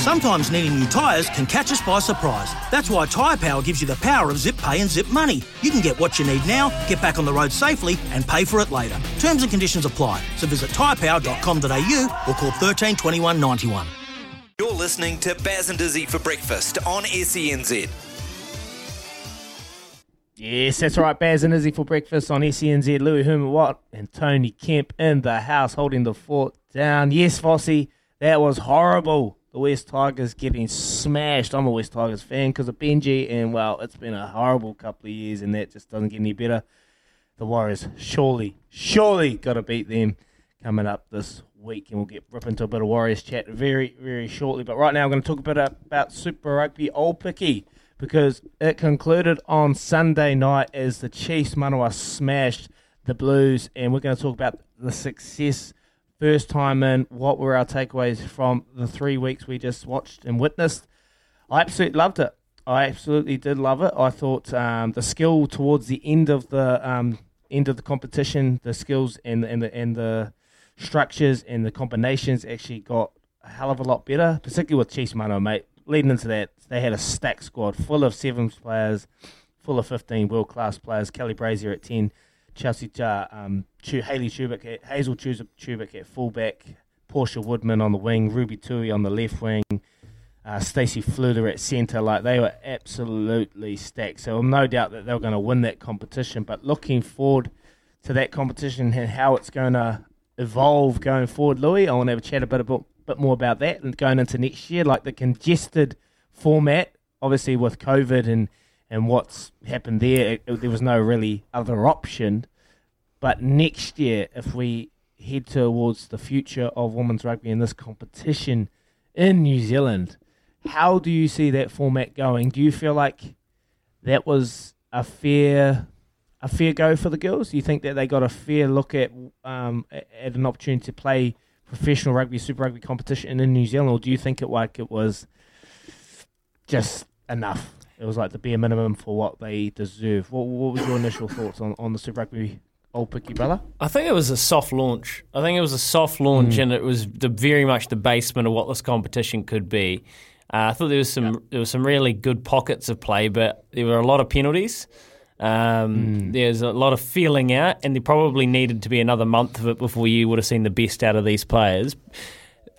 Sometimes needing new tyres can catch us by surprise. That's why Tyre Power gives you the power of zip pay and zip money. You can get what you need now, get back on the road safely, and pay for it later. Terms and conditions apply. So visit tyrepower.com.au or call 13 21 91. You're listening to Baz and Dizzy for breakfast on SENZ. Yes, that's right. Baz and Izzy for breakfast on SENZ. Louis Herman Watt and Tony Kemp in the house holding the fort down. Yes, Fossey, that was horrible. The West Tigers getting smashed. I'm a West Tigers fan because of Benji, and well, it's been a horrible couple of years, and that just doesn't get any better. The Warriors surely, surely got to beat them coming up this week, and we'll get rip into a bit of Warriors chat very, very shortly. But right now, I'm going to talk a bit about Super Rugby Aupiki because it concluded on Sunday night as the Chiefs Manawa smashed the Blues, and we're going to talk about the success first time in. What were our takeaways from the three weeks we just watched and witnessed? I absolutely loved it. I absolutely did love it. I thought um, the skill towards the end of the um, end of the competition, the skills and and the and the structures and the combinations actually got a hell of a lot better, particularly with Chiefs Mano, mate. Leading into that, they had a stacked squad full of seven players, full of 15 world class players. Kelly Brazier at 10, Chelsea um, Hayley Tubic, at, Hazel Tubic at fullback, Portia Woodman on the wing, Ruby Tui on the left wing, uh, Stacey Fluhler at centre. Like they were absolutely stacked. So I'm no doubt that they were going to win that competition. But looking forward to that competition and how it's going to evolve going forward, Louis, I want to have a chat a bit about bit more about that and going into next year, like the congested format, obviously with COVID and and what's happened there, it, it, there was no really other option. But next year, if we head towards the future of women's rugby in this competition in New Zealand, how do you see that format going? Do you feel like that was a fair a fair go for the girls? Do you think that they got a fair look at um, at an opportunity to play professional rugby, Super Rugby competition in New Zealand, or do you think it like it was just enough? It was like the bare minimum for what they deserve. What, what was your initial thoughts on, on the Super Rugby Aupiki brother? I think it was a soft launch. I think it was a soft launch, mm. and it was the, very much the basement of what this competition could be. Uh, I thought there was some yep. there was some really good pockets of play, but there were a lot of penalties. Um, mm. There's a lot of feeling out, and there probably needed to be another month of it before you would have seen the best out of these players.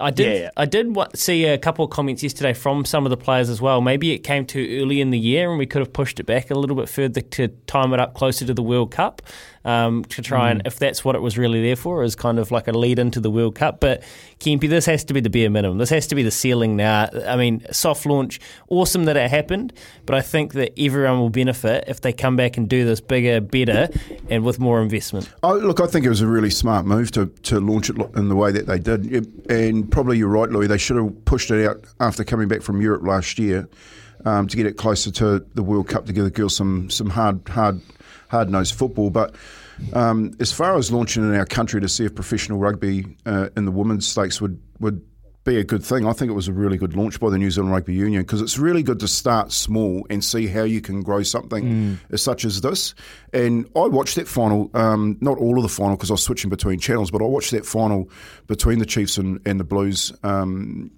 I did. Yeah. I did see a couple of comments yesterday from some of the players as well. Maybe it came too early in the year, and we could have pushed it back a little bit further to time it up closer to the World Cup um, to try mm. and, if that's what it was really there for, is kind of like a lead into the World Cup. But Kempy, this has to be the bare minimum. This has to be the ceiling now. I mean, soft launch, awesome that it happened, but I think that everyone will benefit if they come back and do this bigger, better, and with more investment. Oh, look, I think it was a really smart move to, to launch it in the way that they did. And probably you're right, Louis. They should have pushed it out after coming back from Europe last year. Um, to get it closer to the World Cup to give the girls some some hard hard hard nosed football. But um, as far as launching in our country to see if professional rugby uh, in the women's stakes would would be a good thing. I think it was a really good launch by the New Zealand Rugby Union because it's really good to start small and see how you can grow something mm. such as this. And I watched that final, um, not all of the final because I was switching between channels, but I watched that final between the Chiefs and, and the Blues. Um,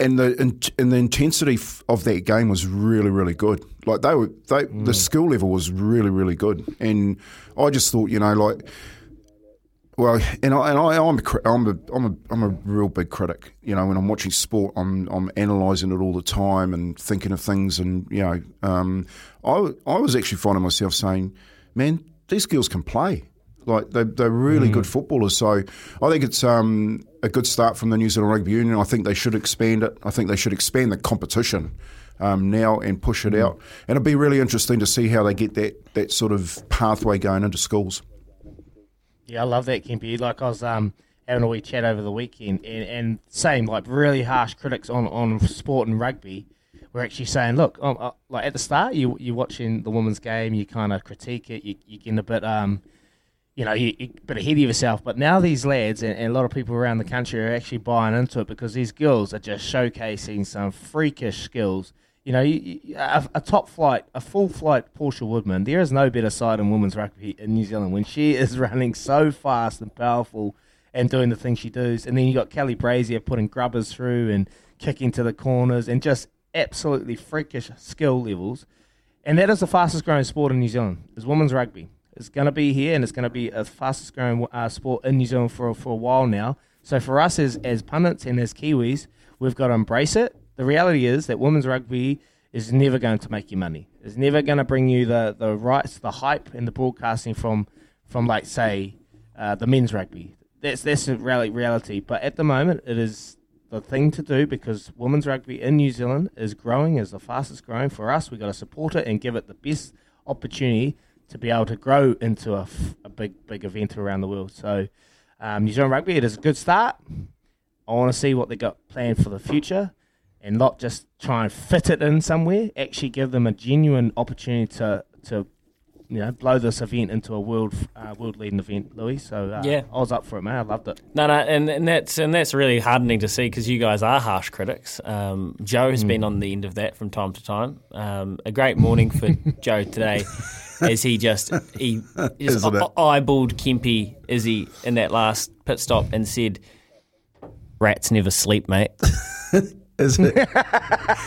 and the and the intensity of that game was really really good. Like they were, they mm. the skill level was really really good, and I just thought you know like. Well, and I and I, I'm a, I'm a I'm a I'm a real big critic. You know, when I'm watching sport, I'm I'm analysing it all the time and thinking of things. And you know, um, I I was actually finding myself saying, "Man, these girls can play. Like they they're really mm. good footballers." So I think it's um, a good start from the New Zealand Rugby Union. I think they should expand it. I think they should expand the competition um, now and push it mm. out. And it'd be really interesting to see how they get that, that sort of pathway going into schools. Yeah, I love that, Kempy. Like I was um, having a wee chat over the weekend, and, and same like really harsh critics on, on sport and rugby were actually saying, look, um, uh, like at the start, you you're watching the women's game, you kind of critique it, you you get a bit um you know, you, you bit ahead of yourself. But now these lads and, and a lot of people around the country are actually buying into it because these girls are just showcasing some freakish skills. You know, you, you, a, a top flight, a full flight Portia Woodman. There is no better side in women's rugby in New Zealand when she is running so fast and powerful and doing the things she does. And then you got Kelly Brazier putting grubbers through and kicking to the corners and just absolutely freakish skill levels. And that is the fastest growing sport in New Zealand is women's rugby. It's going to be here and it's going to be a fastest growing uh, sport in New Zealand for, for a while now. So for us as, as pundits and as Kiwis, we've got to embrace it. The reality is that women's rugby is never going to make you money. It's never going to bring you the, the rights, the hype, and the broadcasting from, from like, say, uh, the men's rugby. That's, that's the reality. But at the moment, it is the thing to do because women's rugby in New Zealand is growing, is the fastest growing for us. We've got to support it and give it the best opportunity to be able to grow into a, a big, big event around the world. So, um, New Zealand rugby, it is a good start. I want to see what they got planned for the future and not just try and fit it in somewhere, actually give them a genuine opportunity to, to you know, blow this event into a world uh, world leading event, Louis. So uh, Yeah. I was up for it, man. I loved it. No, no, and, and that's and that's really hardening to see because you guys are harsh critics. Um, Joe has been on the end of that from time to time. Um, a great morning for Joe today, as he just he just Isn't it? eye- eyeballed Kempy Izzy in that last pit stop and said, "Rats never sleep, mate." Is it?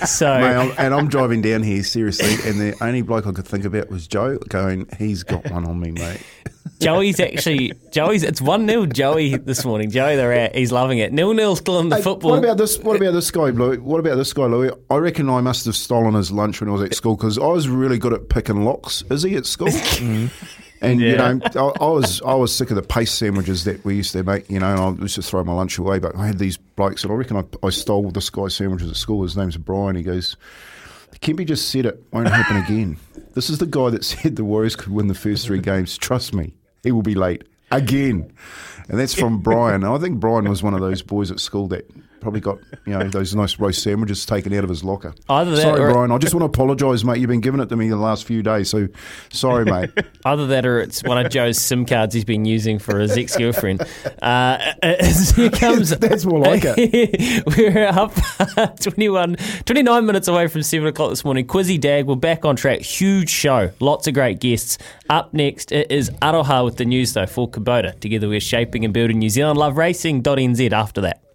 So Mate, I'm, and I'm driving down here seriously, and the only bloke I could think about was Joe going, "He's got one on me, mate." Joey's actually Joey's. It's one 0 Joey this morning. Joey the rat. He's loving it. Nil nil still in the Hey, football. What about this? What about this guy, Louis? What about this guy, Louis? I reckon I must have stolen his lunch when I was at school because I was really good at picking locks. Is he at school? Mm. And you know, I, I was I was sick of the paste sandwiches that we used to make. You know, and I used to throw my lunch away. But I had these blokes, and I reckon I, I stole this guy's sandwiches at school. His name's Brian. He goes, "Kempy just said it won't happen again." This is the guy that said the Warriors could win the first three games. Trust me, he will be late again. And that's from Brian. I think Brian was one of those boys at school that probably got you know those nice roast sandwiches taken out of his locker. Either that sorry, or- Brian. I just want to apologise, mate. You've been giving it to me the last few days, so sorry, mate. Either that or it's one of Joe's SIM cards he's been using for his ex girlfriend. Uh, here comes. That's more like it. We're up 21, 29 minutes away from 7 o'clock this morning. Quizzy Dagg, we're back on track. Huge show. Lots of great guests. Up next, it is Aroha with the news, though, for Kubota. Together, we're shaping and building New Zealand Love Racing.nz after that.